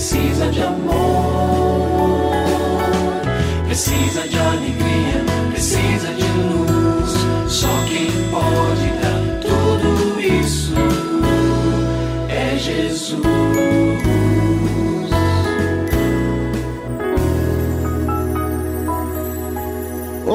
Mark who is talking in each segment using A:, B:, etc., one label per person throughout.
A: precisa de amor, precisa de alegria, precisa de luz. Só quem pode dar tudo isso é Jesus.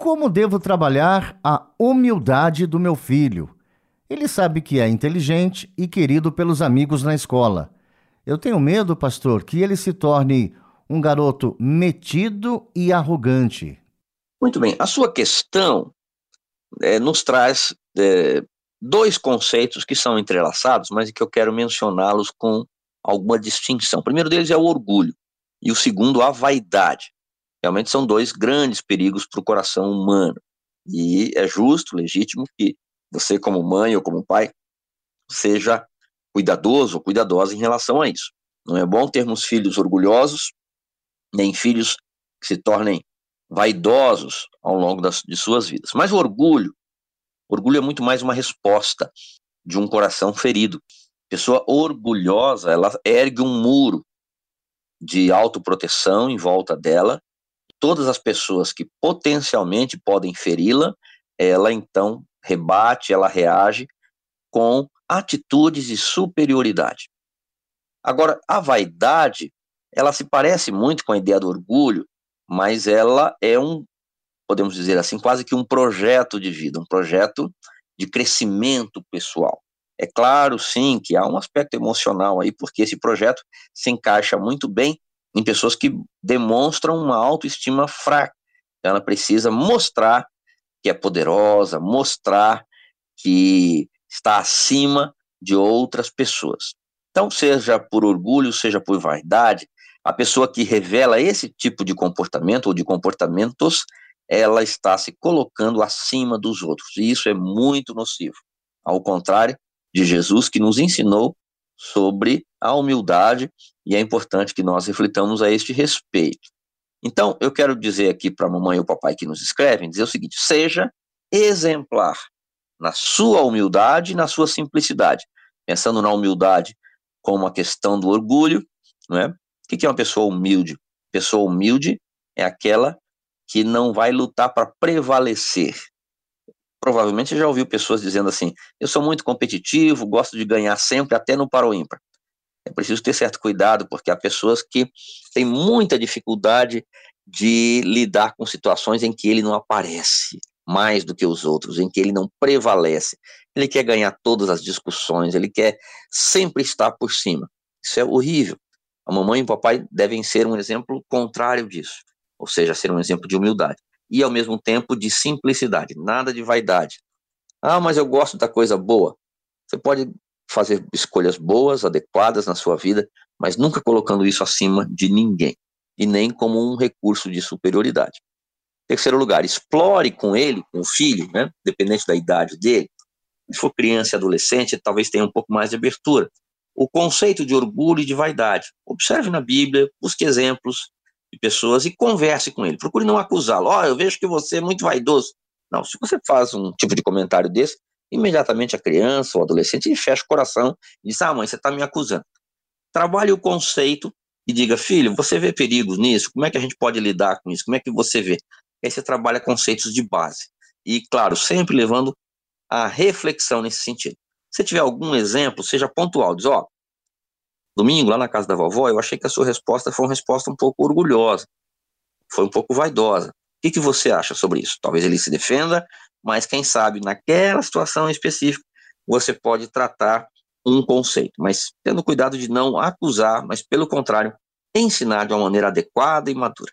B: Como devo trabalhar a humildade do meu filho? Ele sabe que é inteligente e querido pelos amigos na escola. Eu tenho medo, pastor, que ele se torne um garoto metido e arrogante.
C: Muito bem, a sua questão é, nos traz é, dois conceitos que são entrelaçados, mas que eu quero mencioná-los com alguma distinção. O primeiro deles é o orgulho e o segundo a vaidade. Realmente são dois grandes perigos para o coração humano. E é justo, legítimo que você, como mãe ou como pai, seja cuidadoso ou cuidadosa em relação a isso. Não é bom termos filhos orgulhosos, nem filhos que se tornem vaidosos ao longo das, de suas vidas. Mas o orgulho, orgulho é muito mais uma resposta de um coração ferido. Pessoa orgulhosa, ela ergue um muro de autoproteção em volta dela todas as pessoas que potencialmente podem feri-la, ela então rebate, ela reage com atitudes de superioridade. Agora, a vaidade, ela se parece muito com a ideia do orgulho, mas ela é um, podemos dizer assim, quase que um projeto de vida, um projeto de crescimento pessoal. É claro, sim, que há um aspecto emocional aí, porque esse projeto se encaixa muito bem em pessoas que demonstram uma autoestima fraca. Ela precisa mostrar que é poderosa, mostrar que está acima de outras pessoas. Então, seja por orgulho, seja por vaidade, a pessoa que revela esse tipo de comportamento ou de comportamentos, ela está se colocando acima dos outros. E isso é muito nocivo. Ao contrário de Jesus, que nos ensinou sobre a humildade e é importante que nós reflitamos a este respeito. Então, eu quero dizer aqui para a mamãe e o papai que nos escrevem, dizer o seguinte: seja exemplar na sua humildade e na sua simplicidade. Pensando na humildade como uma questão do orgulho, não é? O que é uma pessoa humilde? Pessoa humilde é aquela que não vai lutar para prevalecer. Provavelmente você já ouviu pessoas dizendo assim: eu sou muito competitivo, gosto de ganhar sempre, até no paro ímpar. É preciso ter certo cuidado, porque há pessoas que têm muita dificuldade de lidar com situações em que ele não aparece mais do que os outros, em que ele não prevalece. Ele quer ganhar todas as discussões, ele quer sempre estar por cima. Isso é horrível. A mamãe e o papai devem ser um exemplo contrário disso, ou seja, ser um exemplo de humildade e ao mesmo tempo de simplicidade, nada de vaidade. Ah, mas eu gosto da coisa boa. Você pode fazer escolhas boas, adequadas na sua vida, mas nunca colocando isso acima de ninguém e nem como um recurso de superioridade. Terceiro lugar, explore com ele, com o filho, né, dependente da idade dele. Se for criança e adolescente, talvez tenha um pouco mais de abertura. O conceito de orgulho e de vaidade. Observe na Bíblia, busque exemplos de pessoas e converse com ele. Procure não acusá-lo. Ó, oh, eu vejo que você é muito vaidoso. Não, se você faz um tipo de comentário desse, imediatamente a criança ou adolescente fecha o coração e diz: Ah, mãe, você está me acusando. Trabalhe o conceito e diga: Filho, você vê perigos nisso? Como é que a gente pode lidar com isso? Como é que você vê? Aí você trabalha conceitos de base. E, claro, sempre levando a reflexão nesse sentido. Se tiver algum exemplo, seja pontual. Diz: Ó, oh, domingo lá na casa da vovó, eu achei que a sua resposta foi uma resposta um pouco orgulhosa, foi um pouco vaidosa. O que, que você acha sobre isso? Talvez ele se defenda, mas quem sabe naquela situação específica você pode tratar um conceito, mas tendo cuidado de não acusar, mas pelo contrário, ensinar de uma maneira adequada e madura.